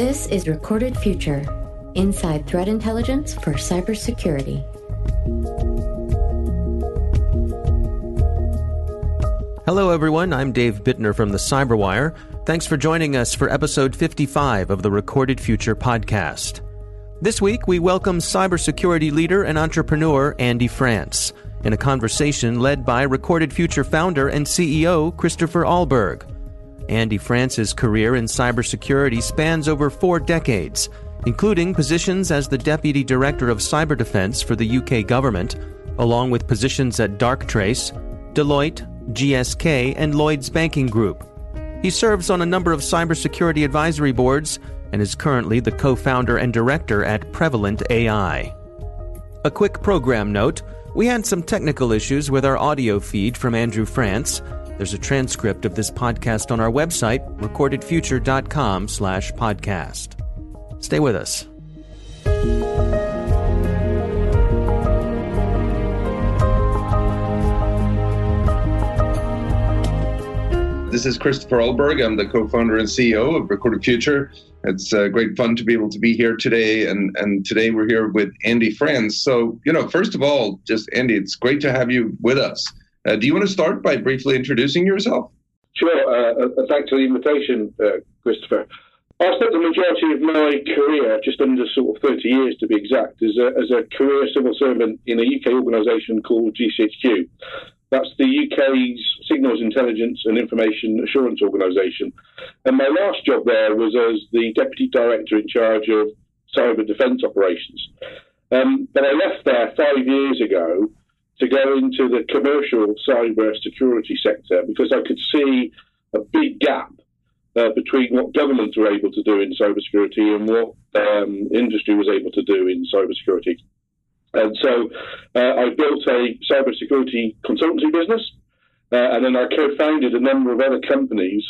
This is Recorded Future Inside Threat Intelligence for Cybersecurity. Hello, everyone. I'm Dave Bittner from the Cyberwire. Thanks for joining us for episode 55 of the Recorded Future podcast. This week, we welcome cybersecurity leader and entrepreneur Andy France in a conversation led by Recorded Future founder and CEO Christopher Ahlberg. Andy France's career in cybersecurity spans over four decades, including positions as the Deputy Director of Cyber Defense for the UK government, along with positions at Darktrace, Deloitte, GSK, and Lloyds Banking Group. He serves on a number of cybersecurity advisory boards and is currently the co founder and director at Prevalent AI. A quick program note we had some technical issues with our audio feed from Andrew France. There's a transcript of this podcast on our website, recordedfuture.com slash podcast. Stay with us. This is Christopher Ahlberg. I'm the co-founder and CEO of Recorded Future. It's uh, great fun to be able to be here today, and and today we're here with Andy France. So, you know, first of all, just Andy, it's great to have you with us. Uh, do you want to start by briefly introducing yourself? Sure. Uh, uh, thanks for the invitation, uh, Christopher. I spent the majority of my career, just under sort of 30 years to be exact, as a, as a career civil servant in a UK organisation called GCHQ. That's the UK's Signals Intelligence and Information Assurance Organisation. And my last job there was as the Deputy Director in charge of cyber defence operations. Um, but I left there five years ago to go into the commercial cyber security sector because I could see a big gap uh, between what governments were able to do in cybersecurity and what um, industry was able to do in cybersecurity. And so uh, I built a cybersecurity consultancy business, uh, and then I co-founded a number of other companies,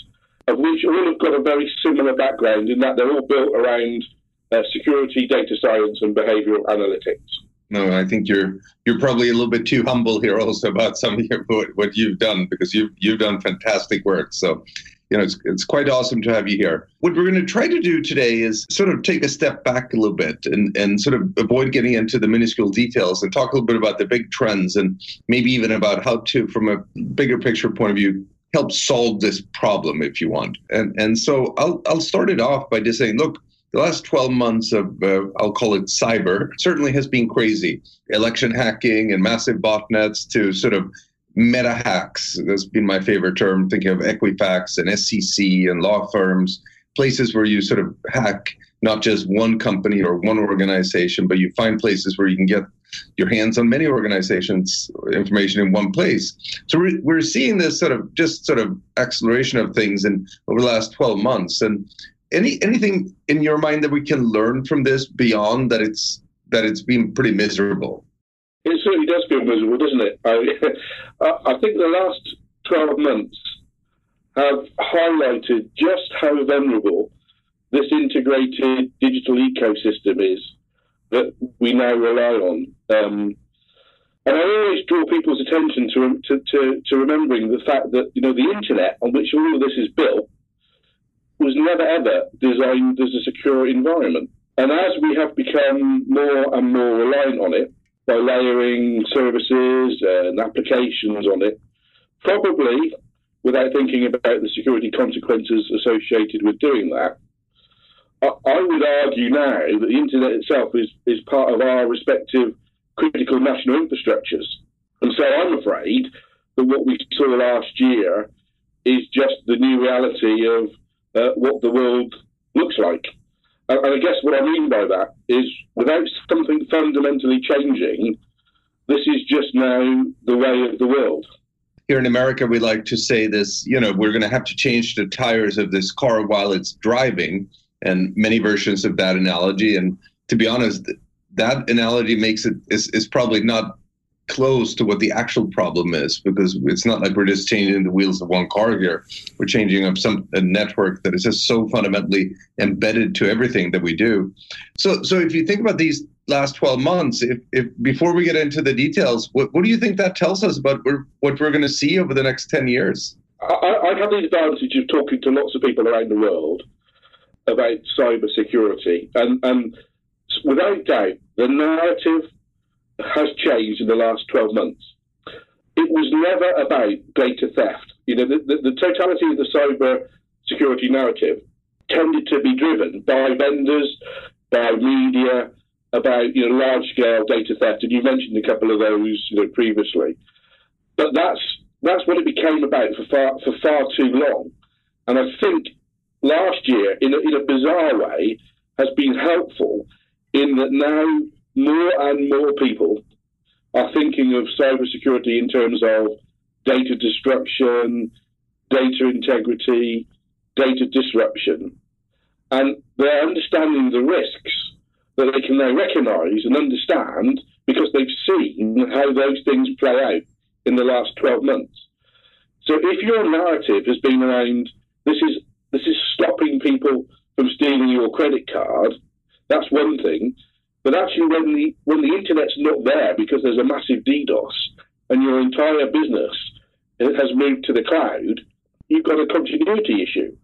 of which all have got a very similar background in that they're all built around uh, security, data science, and behavioral analytics. No, I think you're you're probably a little bit too humble here also about some of your, what you've done because you've you've done fantastic work. So, you know, it's it's quite awesome to have you here. What we're going to try to do today is sort of take a step back a little bit and and sort of avoid getting into the minuscule details and talk a little bit about the big trends and maybe even about how to, from a bigger picture point of view, help solve this problem if you want. And and so I'll I'll start it off by just saying, look the last 12 months of, uh, I'll call it cyber, certainly has been crazy. Election hacking and massive botnets to sort of meta hacks. That's been my favorite term, thinking of Equifax and SEC and law firms, places where you sort of hack not just one company or one organization, but you find places where you can get your hands on many organizations information in one place. So we're, we're seeing this sort of just sort of acceleration of things in over the last 12 months. And any anything in your mind that we can learn from this beyond that it's that it's been pretty miserable? It certainly does feel miserable, doesn't it? I, I think the last 12 months have highlighted just how vulnerable this integrated digital ecosystem is that we now rely on. Um, and I always draw people's attention to, to, to, to remembering the fact that you know the internet on which all of this is built was never ever designed as a secure environment. And as we have become more and more reliant on it by layering services and applications on it, probably without thinking about the security consequences associated with doing that, I would argue now that the internet itself is, is part of our respective critical national infrastructures. And so I'm afraid that what we saw last year is just the new reality of uh, what the world looks like. And, and I guess what I mean by that is without something fundamentally changing, this is just now the way of the world. Here in America, we like to say this, you know, we're going to have to change the tires of this car while it's driving, and many versions of that analogy. And to be honest, that analogy makes it is, is probably not close to what the actual problem is because it's not like we're just changing the wheels of one car here. We're changing up some a network that is just so fundamentally embedded to everything that we do. So, so if you think about these last 12 months, if, if before we get into the details, what, what do you think that tells us about what we're going to see over the next 10 years? I, I've had the advantage of talking to lots of people around the world. about cyber security, and, and without doubt, the narrative has changed in the last 12 months. It was never about data theft. You know, the, the, the totality of the cyber security narrative tended to be driven by vendors, by media, about you know large scale data theft, and you mentioned a couple of those you know previously. But that's that's what it became about for far for far too long, and I think last year, in a, in a bizarre way, has been helpful in that now more and more people are thinking of cybersecurity in terms of data destruction, data integrity, data disruption, and they're understanding the risks that they can now recognise and understand because they've seen how those things play out in the last 12 months. So if your narrative has been around this is this is stopping people from stealing your credit card, that's one thing. But actually, when the when the internet's not there because there's a massive DDoS and your entire business has moved to the cloud, you've got a continuity issue.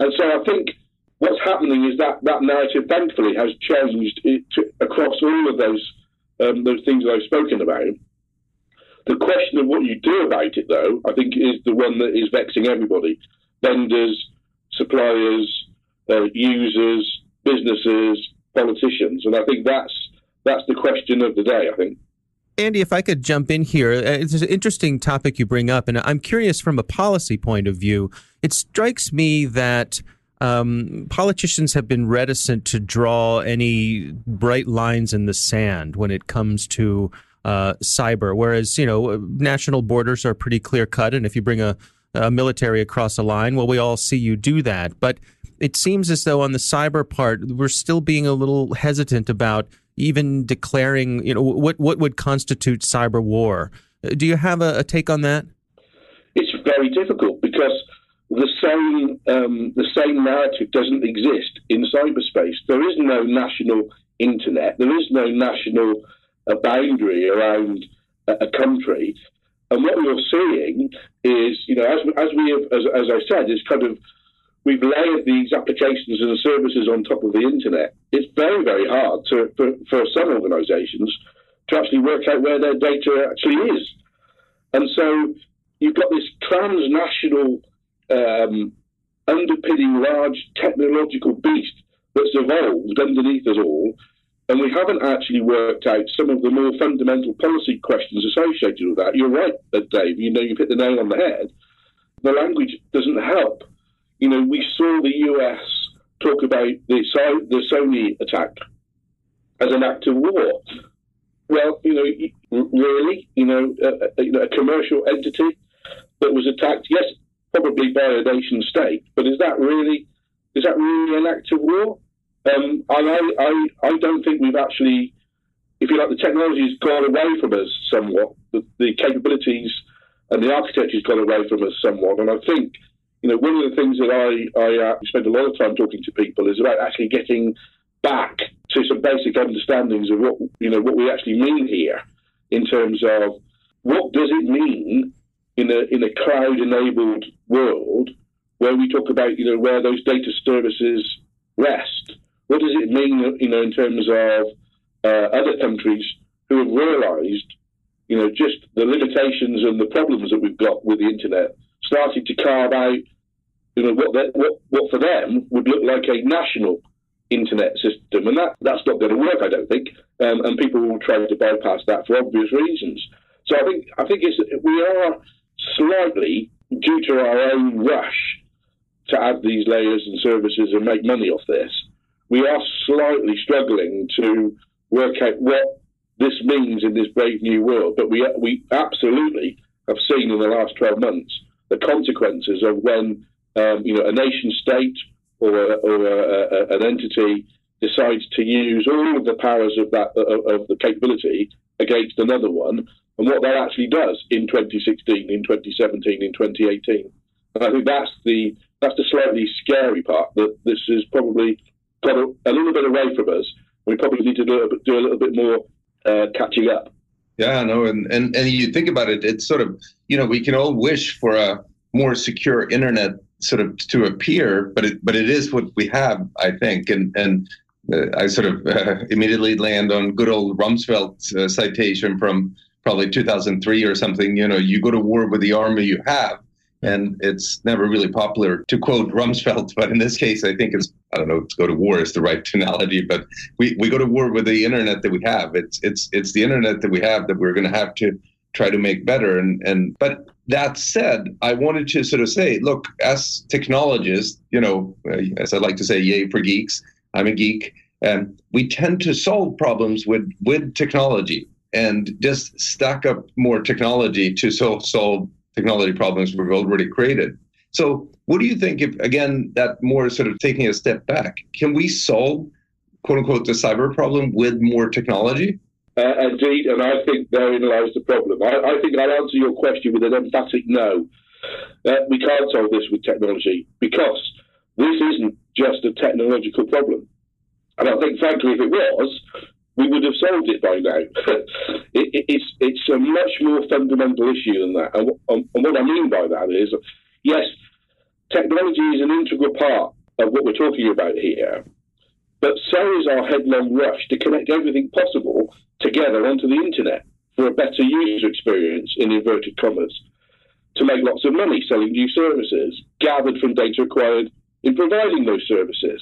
And so I think what's happening is that that narrative, thankfully, has changed to, across all of those um, those things that I've spoken about. The question of what you do about it, though, I think is the one that is vexing everybody: vendors, suppliers, uh, users, businesses, politicians, and I think that's that's the question of the day. I think. Andy, if I could jump in here, uh, it's an interesting topic you bring up, and I'm curious from a policy point of view. It strikes me that um, politicians have been reticent to draw any bright lines in the sand when it comes to uh, cyber, whereas you know national borders are pretty clear cut, and if you bring a, a military across a line, well, we all see you do that. But it seems as though on the cyber part, we're still being a little hesitant about even declaring, you know, what what would constitute cyber war. Uh, do you have a, a take on that? It's very difficult because the same um, the same narrative doesn't exist in cyberspace. There is no national internet. There is no national uh, boundary around a, country. And what we're seeing is, you know, as, as we have, as, as I said, is kind of we've layered these applications and services on top of the internet. It's very, very hard to, for, for some organisations to actually work out where their data actually is. And so you've got this transnational um, underpinning large technological beast that's evolved underneath us all. And we haven't actually worked out some of the more fundamental policy questions associated with that. You're right, Dave. You know, you've hit the nail on the head. The language doesn't help. You know, we saw the US talk about the, the Sony attack as an act of war. Well, you know, really, you know, a, commercial entity that was attacked. Yes, probably by a nation state, but is that really is that really an act of war? Um, I, I, I don't think we've actually, if you like, the technology has gone away from us somewhat. The, the capabilities and the architecture has gone away from us somewhat, and I think you know, one of the things that I, I uh, spend a lot of time talking to people is about actually getting back to some basic understandings of what you know what we actually mean here in terms of what does it mean in a in a cloud enabled world where we talk about you know where those data services rest. What does it mean you know in terms of uh, other countries who have realised you know just the limitations and the problems that we've got with the internet starting to carve out you know, what, what, what for them would look like a national internet system, and that, that's not going to work, I don't think. Um, and people will try to bypass that for obvious reasons. So I think I think it's, we are slightly due to our own rush to add these layers and services and make money off this. We are slightly struggling to work out what this means in this brave new world, but we we absolutely have seen in the last 12 months the consequences of when um, you know, a nation state or, or a, a, an entity decides to use all of the powers of that of, of the capability against another one, and what that actually does in 2016, in 2017, in 2018. And I think that's the that's the slightly scary part that this is probably got a, a little bit away from us. We probably need to do a, do a little bit more uh, catching up. Yeah, no, and, and and you think about it, it's sort of you know we can all wish for a more secure internet sort of to appear, but it but it is what we have, I think, and and uh, I sort of uh, immediately land on good old Rumsfeld's uh, citation from probably 2003 or something. You know, you go to war with the army you have, and it's never really popular to quote Rumsfeld, but in this case, I think it's I don't know to go to war is the right tonality, but we, we go to war with the internet that we have. It's it's it's the internet that we have that we're going to have to try to make better. And and but that said, I wanted to sort of say, look, as technologists, you know, as I like to say, yay for geeks. I'm a geek, and we tend to solve problems with with technology and just stack up more technology to solve solve technology problems we've already created. So, what do you think if, again, that more sort of taking a step back, can we solve, quote unquote, the cyber problem with more technology? Uh, indeed, and I think therein lies the problem. I, I, think I'll answer your question with an emphatic no. Uh, we can't solve this with technology because this isn't just a technological problem. And I think, frankly, if it was, we would have solved it by now. it, it, it's it's a much more fundamental issue than that. And, and, what I mean by that is, yes, technology is an integral part of what we're talking about here, but so is our headlong rush to connect everything possible together onto the internet for a better user experience, in inverted commas, to make lots of money selling new services gathered from data acquired in providing those services.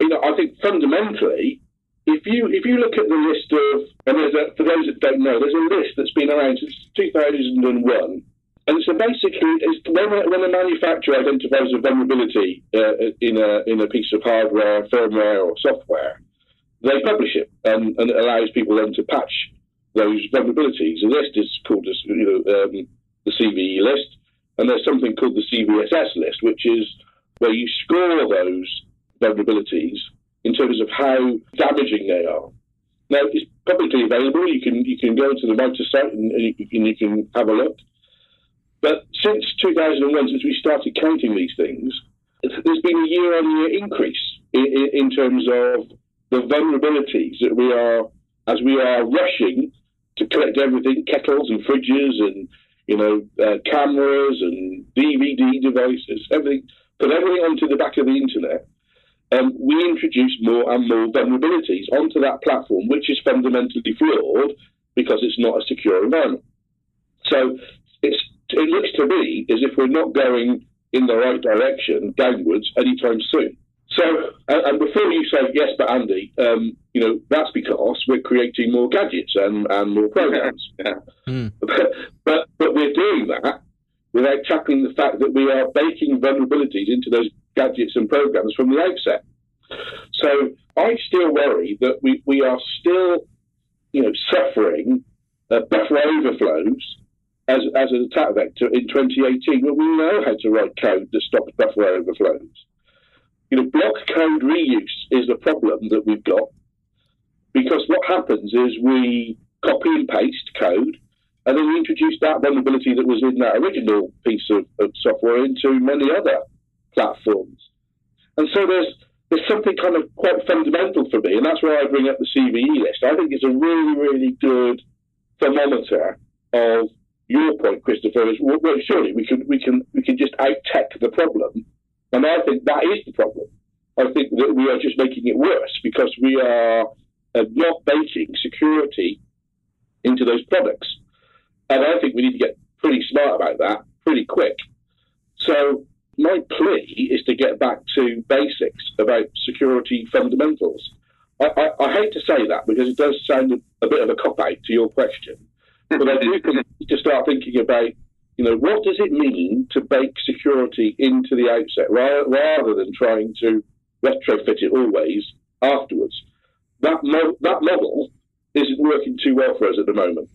You know, I think fundamentally if you if you look at the list of and there's a, for those that don't know, there's a list that's been around since 2001. And so basically, when, a, when a manufacturer identifies a vulnerability uh, in a in a piece of hardware, firmware, or software, they publish it, and, and it allows people then to patch those vulnerabilities. The list is called you know, um, the CVE list, and there's something called the CVSS list, which is where you score those vulnerabilities in terms of how damaging they are. Now, it's publicly available. You can you can go to the MITRE site and, and you can have a look. But since 2001, since we started counting these things, there's been a year-on-year increase in, in, in terms of the vulnerabilities that we are, as we are rushing to collect everything, kettles and fridges and you know uh, cameras and DVD devices, everything, put everything onto the back of the internet um, we introduce more and more vulnerabilities onto that platform, which is fundamentally flawed because it's not a secure environment. So it looks to me as if we're not going in the right direction downwards anytime soon. So, and before you say yes, but Andy, um, you know that's because we're creating more gadgets and, and more programs. Yeah. Mm. But, but but we're doing that without tackling the fact that we are baking vulnerabilities into those gadgets and programs from the outset. So I still worry that we, we are still, you know, suffering uh, buffer overflows as, as an attack vector in 2018 but we know how to write code that stops buffer overflows. You know, block code reuse is the problem that we've got because what happens is we copy and paste code and then we introduce that vulnerability that was in that original piece of, of software into many other platforms. And so there's there's something kind of quite fundamental for me, and that's why I bring up the CVE list. I think it's a really, really good thermometer of your point, Christopher. Is well, surely we can we can we can just out tech the problem, and I think that is the problem. I think that we are just making it worse because we are uh, not baking security into those products, and I think we need to get pretty smart about that pretty quick. So my plea is to get back to basics about security fundamentals. I, I, I hate to say that because it does sound a, a bit of a cop out to your question, but I do need to start thinking about, you know, what does it mean to bake security into the outset rather, rather than trying to retrofit it always afterwards. That mo- that model isn't working too well for us at the moment.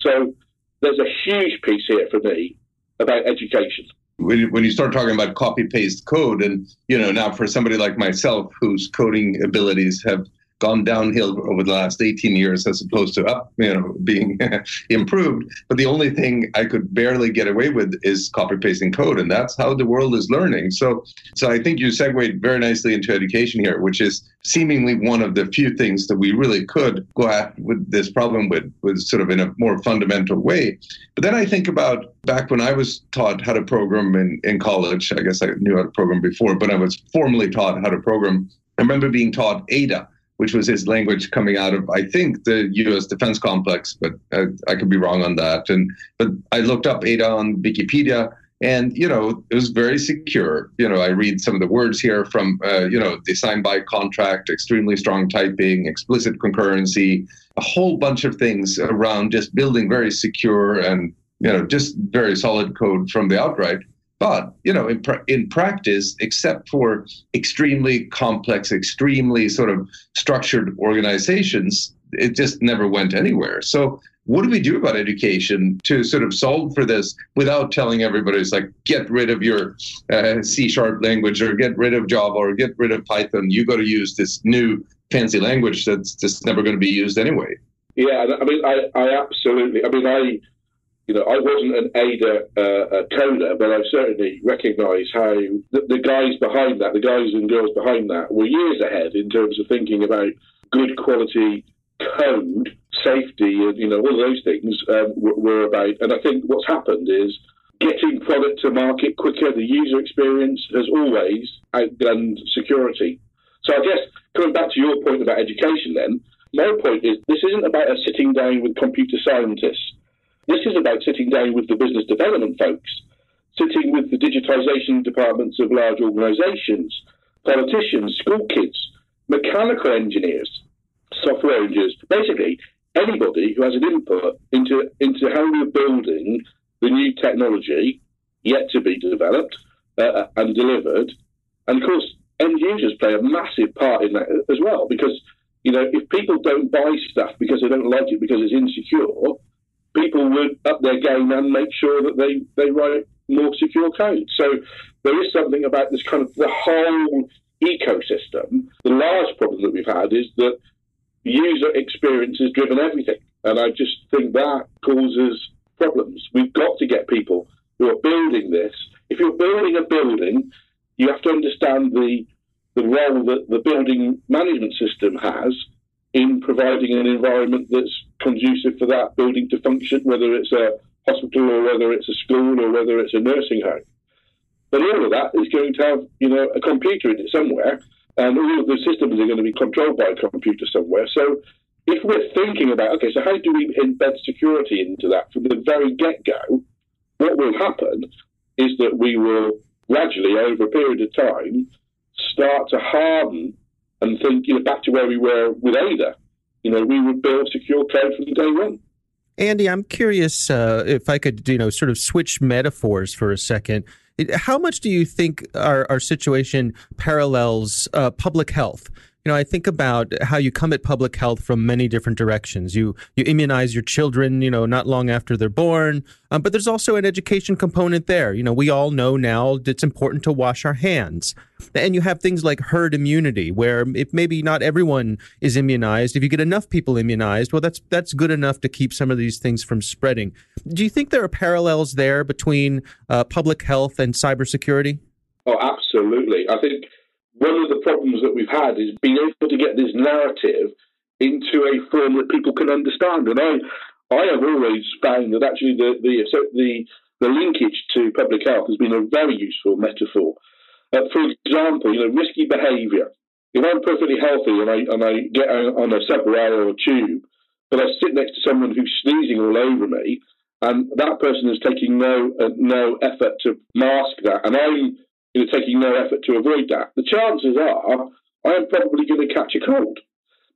So there's a huge piece here for me about education when, when you start talking about copy paste code and you know now for somebody like myself whose coding abilities have gone downhill over the last 18 years as opposed to up, you know, being improved. But the only thing I could barely get away with is copy pasting code, and that's how the world is learning. So, so I think you segued very nicely into education here, which is seemingly one of the few things that we really could go at with this problem with, with sort of in a more fundamental way. But then I think about back when I was taught how to program in, in college. I guess I knew how to program before, but I was formally taught how to program. I remember being taught Ada which was his language coming out of, I think, the U.S. defense complex, but uh, I could be wrong on that. And but I looked up Ada on Wikipedia, and you know it was very secure. You know, I read some of the words here from, uh, you know, designed by contract, extremely strong typing, explicit concurrency, a whole bunch of things around just building very secure and you know just very solid code from the outright. But you know, in in practice, except for extremely complex, extremely sort of structured organizations, it just never went anywhere. So what do we do about education to sort of solve for this without telling everybody it's like get rid of your uh, c sharp language or get rid of java or get rid of python you got to use this new fancy language that's just never going to be used anyway yeah i mean i, I absolutely i mean i you know, I wasn't an Ada uh, coder, but I certainly recognise how the, the, guys behind that, the guys and girls behind that, were years ahead in terms of thinking about good quality code, safety, and you know, all those things um, were, about. And I think what's happened is getting product to market quicker. The user experience has always outgunned security. So I guess coming back to your point about education, then my point is this isn't about us sitting down with computer scientists this is about sitting down with the business development folks, sitting with the digitisation departments of large organisations, politicians, school kids, mechanical engineers, software engineers, basically anybody who has an input into, into how we're building the new technology yet to be developed uh, and delivered. And of course, end users play a massive part in that as well because, you know, if people don't buy stuff because they don't like it because it's insecure, people would up their game and make sure that they, they write more secure code. So there is something about this kind of the whole ecosystem. The large problem that we've had is that user experience has driven everything. And I just think that causes problems. We've got to get people who are building this. If you're building a building, you have to understand the the role that the building management system has in providing an environment that's conducive for that building to function, whether it's a hospital or whether it's a school or whether it's a nursing home. But all of that is going to have, you know, a computer in it somewhere, and all of the systems are going to be controlled by a computer somewhere. So if we're thinking about, okay, so how do we embed security into that from the very get-go, what will happen is that we will gradually, over a period of time, start to harden and think, you know, back to where we were with Ada. You know, we would build secure code from day one. Andy, I'm curious uh, if I could, you know, sort of switch metaphors for a second. How much do you think our, our situation parallels uh, public health? You know, I think about how you come at public health from many different directions. You you immunize your children, you know, not long after they're born, um, but there's also an education component there. You know, we all know now it's important to wash our hands, and you have things like herd immunity, where if maybe not everyone is immunized, if you get enough people immunized, well, that's that's good enough to keep some of these things from spreading. Do you think there are parallels there between uh, public health and cybersecurity? Oh, absolutely. I think one of the problems that we've had is being able to get this narrative into a form that people can understand. And I, I have always found that actually the the the the linkage to public health has been a very useful metaphor. Uh, for example, you know, risky behaviour. If I'm perfectly healthy and I and I get on a subway or a tube, but I sit next to someone who's sneezing all over me, and that person is taking no uh, no effort to mask that, and I'm you know, taking no effort to avoid that, the chances are I am probably going to catch a cold.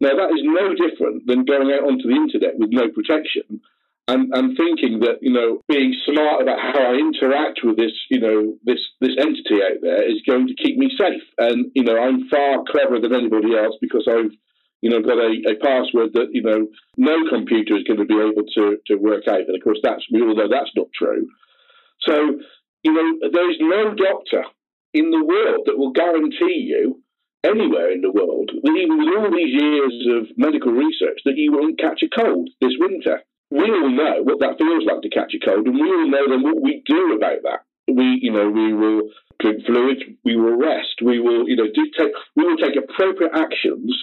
Now, that is no different than going out onto the internet with no protection and, and thinking that, you know, being smart about how I interact with this, you know, this, this entity out there is going to keep me safe. And, you know, I'm far cleverer than anybody else because I've, you know, got a, a password that, you know, no computer is going to be able to, to work out. And of course, that's, we all know that's not true. So, you know, there is no doctor in the world that will guarantee you anywhere in the world, even with all these years of medical research, that you won't catch a cold this winter. We all know what that feels like to catch a cold, and we all know then what we do about that. We, you know, we will drink fluids, we will rest, we will, you know, do take, we will take appropriate actions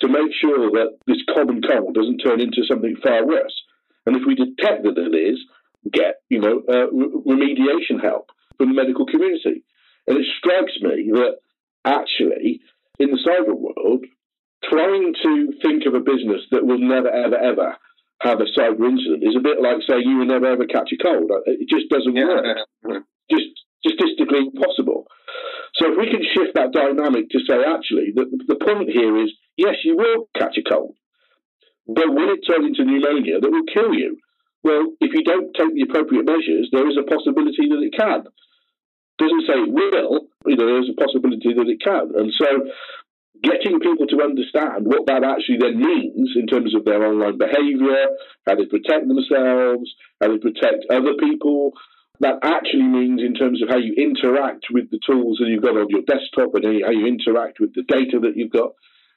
to make sure that this common cold doesn't turn into something far worse. And if we detect that it is, get, you know, uh, remediation help from the medical community. And it strikes me that actually, in the cyber world, trying to think of a business that will never, ever, ever have a cyber incident is a bit like saying you will never, ever catch a cold. Uh, it just doesn't work. Just statistically impossible. So if we can shift that dynamic to say, actually, the, the point here is, yes, you will catch a cold, but will it turn into pneumonia that will kill you? Well, if you don't take the appropriate measures, there is a possibility that it can. Doesn't say it will, you know, there's a possibility that it can. And so getting people to understand what that actually then means in terms of their online behavior, how they protect themselves, how they protect other people, that actually means in terms of how you interact with the tools that you've got on your desktop and how you interact with the data that you've got.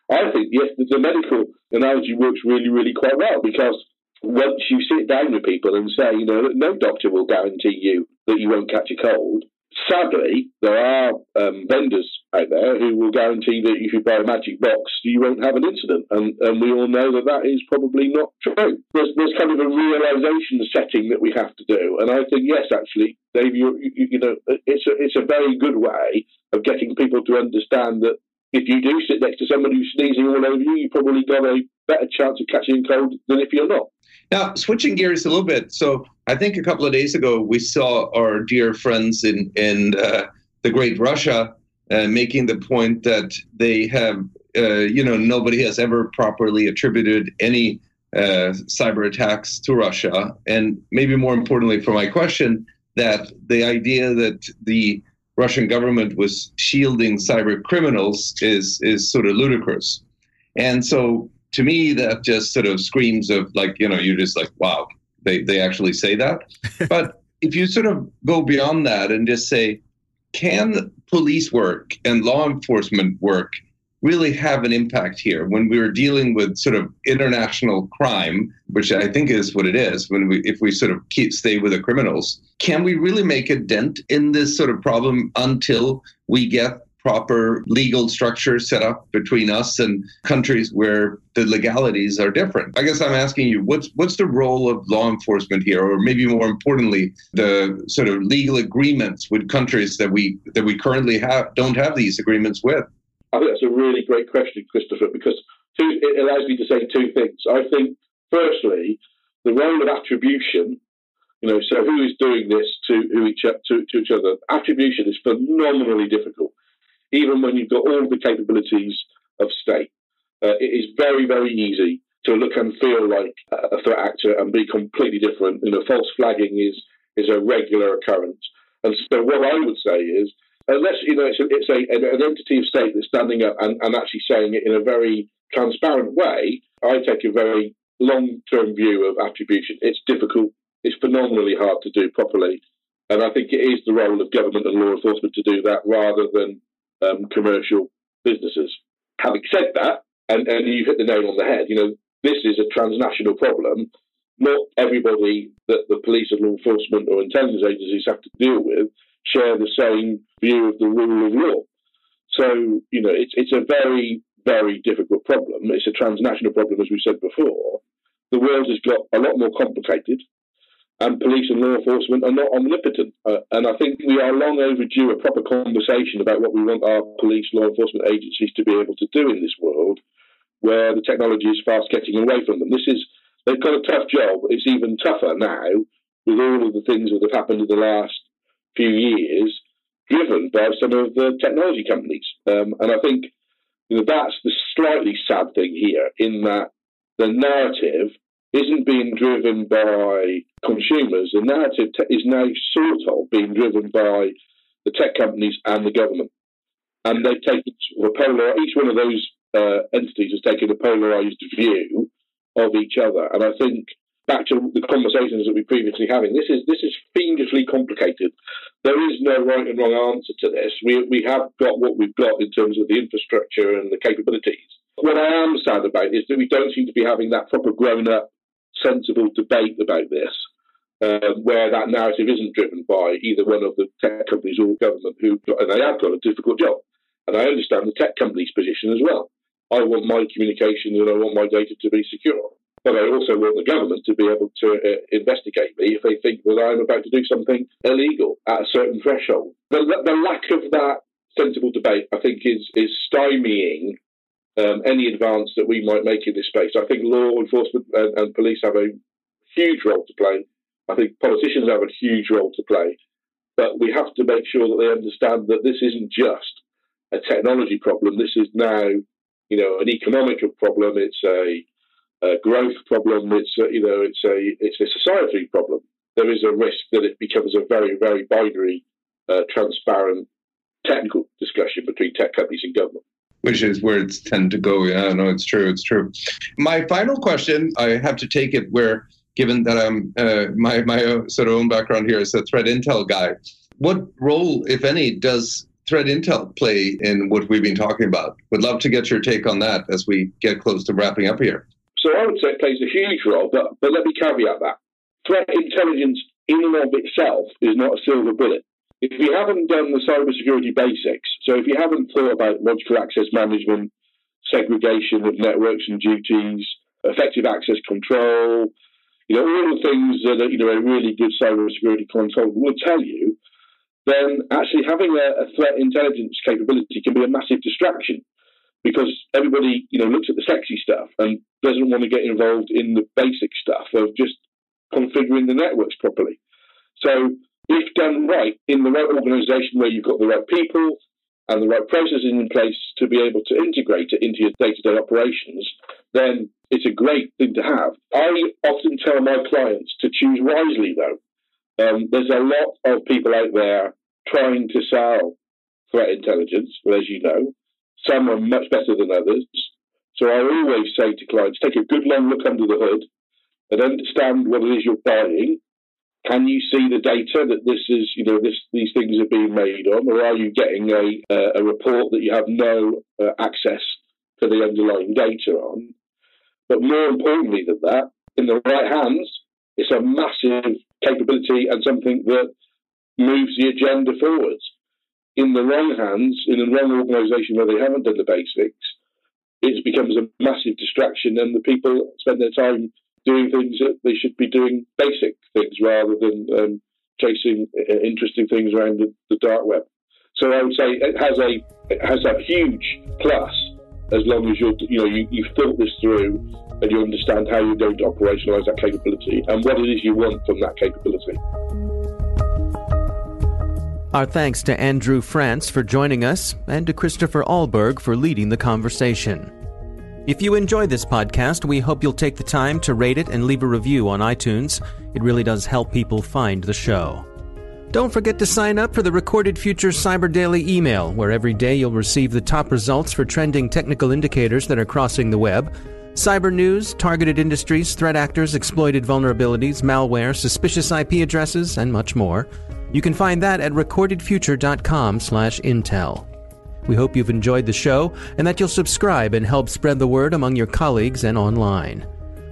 I think, yes, the medical analogy works really, really quite well because once you sit down with people and say, you know, no doctor will guarantee you that you won't catch a cold, sadly, there are um, vendors out there who will guarantee that if you buy a magic box, you won't have an incident. And, and we all know that that is probably not true. There's, there's kind of a realization setting that we have to do. And I think, yes, actually, Dave, you, you, you know, it's a, it's a very good way of getting people to understand that if you do sit next to someone who's sneezing all over you, you've probably got a better chance of catching cold than if you're not. Now, switching gears a little bit. So, I think a couple of days ago we saw our dear friends in in uh, the Great Russia uh, making the point that they have, uh, you know, nobody has ever properly attributed any uh, cyber attacks to Russia, and maybe more importantly, for my question, that the idea that the Russian government was shielding cyber criminals is is sort of ludicrous, and so to me, that just sort of screams of like, you know, you're just like, wow, they, they actually say that. but if you sort of go beyond that and just say, can police work and law enforcement work really have an impact here when we're dealing with sort of international crime, which I think is what it is. When we, if we sort of keep stay with the criminals, can we really make a dent in this sort of problem until we get proper legal structure set up between us and countries where the legalities are different. I guess I'm asking you, what's what's the role of law enforcement here, or maybe more importantly, the sort of legal agreements with countries that we that we currently have don't have these agreements with? I think that's a really great question, Christopher, because two, it allows me to say two things. I think, firstly, the role of attribution you know, so who is doing this to each to, to each other? Attribution is phenomenally difficult even when you've got all the capabilities of state. Uh, it is very, very easy to look and feel like a threat actor and be completely different. You know, false flagging is is a regular occurrence. And so, what I would say is, unless you know, it's, a, it's a, an entity of state that's standing up and, and actually saying it in a very transparent way, I take a very long-term view of attribution. It's difficult. It's phenomenally hard to do properly. And I think it is the role of government and law enforcement to do that rather than um, commercial businesses. Having said that, and, and you hit the nail on the head, you know, this is a transnational problem. Not everybody that the police and law enforcement or intelligence agencies have to deal with share the same view of the rule of law. So, you know, it's, it's a very, very difficult problem. It's a transnational problem, as we said before. The world has got a lot more complicated and police and law enforcement are not omnipotent. Uh, and I think we are long overdue a proper conversation about what we want our police, law enforcement agencies to be able to do in this world where the technology is fast getting away from them. This is, they've got a tough job. It's even tougher now with all of the things that have happened in the last few years, driven by some of the technology companies. Um, and I think you know, that's the slightly sad thing here in that the narrative isn't being driven by consumers. The narrative is now sort of being driven by the tech companies and the government. And they've taken a polar, each one of those uh, entities has taken a polarized view of each other. And I think back to the conversations that we previously having, this is this is fiendishly complicated. There is no right and wrong answer to this. We we have got what we've got in terms of the infrastructure and the capabilities. What I am sad about is that we don't seem to be having that proper grown up, sensible debate about this. Um, where that narrative isn't driven by either one of the tech companies or government who, and they have got a difficult job. And I understand the tech company's position as well. I want my communication and I want my data to be secure. But I also want the government to be able to uh, investigate me if they think that I'm about to do something illegal at a certain threshold. The, the lack of that sensible debate, I think, is is stymieing um, any advance that we might make in this space. I think law enforcement and, and police have a huge role to play. I think politicians have a huge role to play. But we have to make sure that they understand that this isn't just a technology problem. This is now, you know, an economic problem. It's a a growth problem. It's a, you know it's a it's a society problem. There is a risk that it becomes a very very binary, uh, transparent technical discussion between tech companies and government. Which is where it's tend to go. Yeah, no, it's true. It's true. My final question, I have to take it where, given that I'm uh, my my sort of own background here is a threat intel guy. What role, if any, does threat intel play in what we've been talking about? Would love to get your take on that as we get close to wrapping up here. So I would say it plays a huge role, but, but let me caveat that. Threat intelligence in and of itself is not a silver bullet. If you haven't done the cybersecurity basics, so if you haven't thought about logical access management, segregation of networks and duties, effective access control, you know, all the things that you know a really good cybersecurity consultant will tell you, then actually having a, a threat intelligence capability can be a massive distraction because everybody, you know, looks at the sexy stuff and doesn't want to get involved in the basic stuff of just configuring the networks properly. So if done right in the right organization where you've got the right people and the right processes in place to be able to integrate it into your day-to-day operations, then it's a great thing to have. I often tell my clients to choose wisely though. Um, there's a lot of people out there trying to sell threat intelligence, as you know, some are much better than others. So I always say to clients, take a good long look under the hood and understand what it is you're buying. Can you see the data that this is, you know, this, these things are being made on, or are you getting a, a report that you have no uh, access to the underlying data on? But more importantly than that, in the right hands, it's a massive capability and something that moves the agenda forwards in the wrong hands, in the wrong organisation where they haven't done the basics, it becomes a massive distraction, and the people spend their time doing things that they should be doing basic things rather than um, chasing uh, interesting things around the, the, dark web. So I would say it has a it has a huge plus as long as you're you know you, you've thought this through and you understand how you're going to operationalise that capability and what it is you want from that capability. Our thanks to Andrew France for joining us and to Christopher Ahlberg for leading the conversation. If you enjoy this podcast, we hope you'll take the time to rate it and leave a review on iTunes. It really does help people find the show. Don't forget to sign up for the Recorded Future Cyber Daily email, where every day you'll receive the top results for trending technical indicators that are crossing the web, cyber news, targeted industries, threat actors, exploited vulnerabilities, malware, suspicious IP addresses, and much more. You can find that at recordedfuture.com/intel. We hope you've enjoyed the show and that you'll subscribe and help spread the word among your colleagues and online.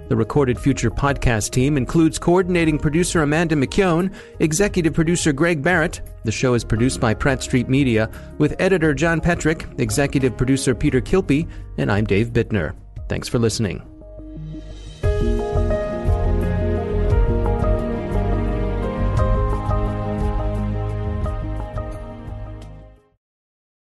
The Recorded Future podcast team includes coordinating producer Amanda McKeown, executive producer Greg Barrette. The show is produced by Pratt Street Media with editor John Petrik, executive producer Peter Kilpe, and I'm Dave Bittner. Thanks for listening.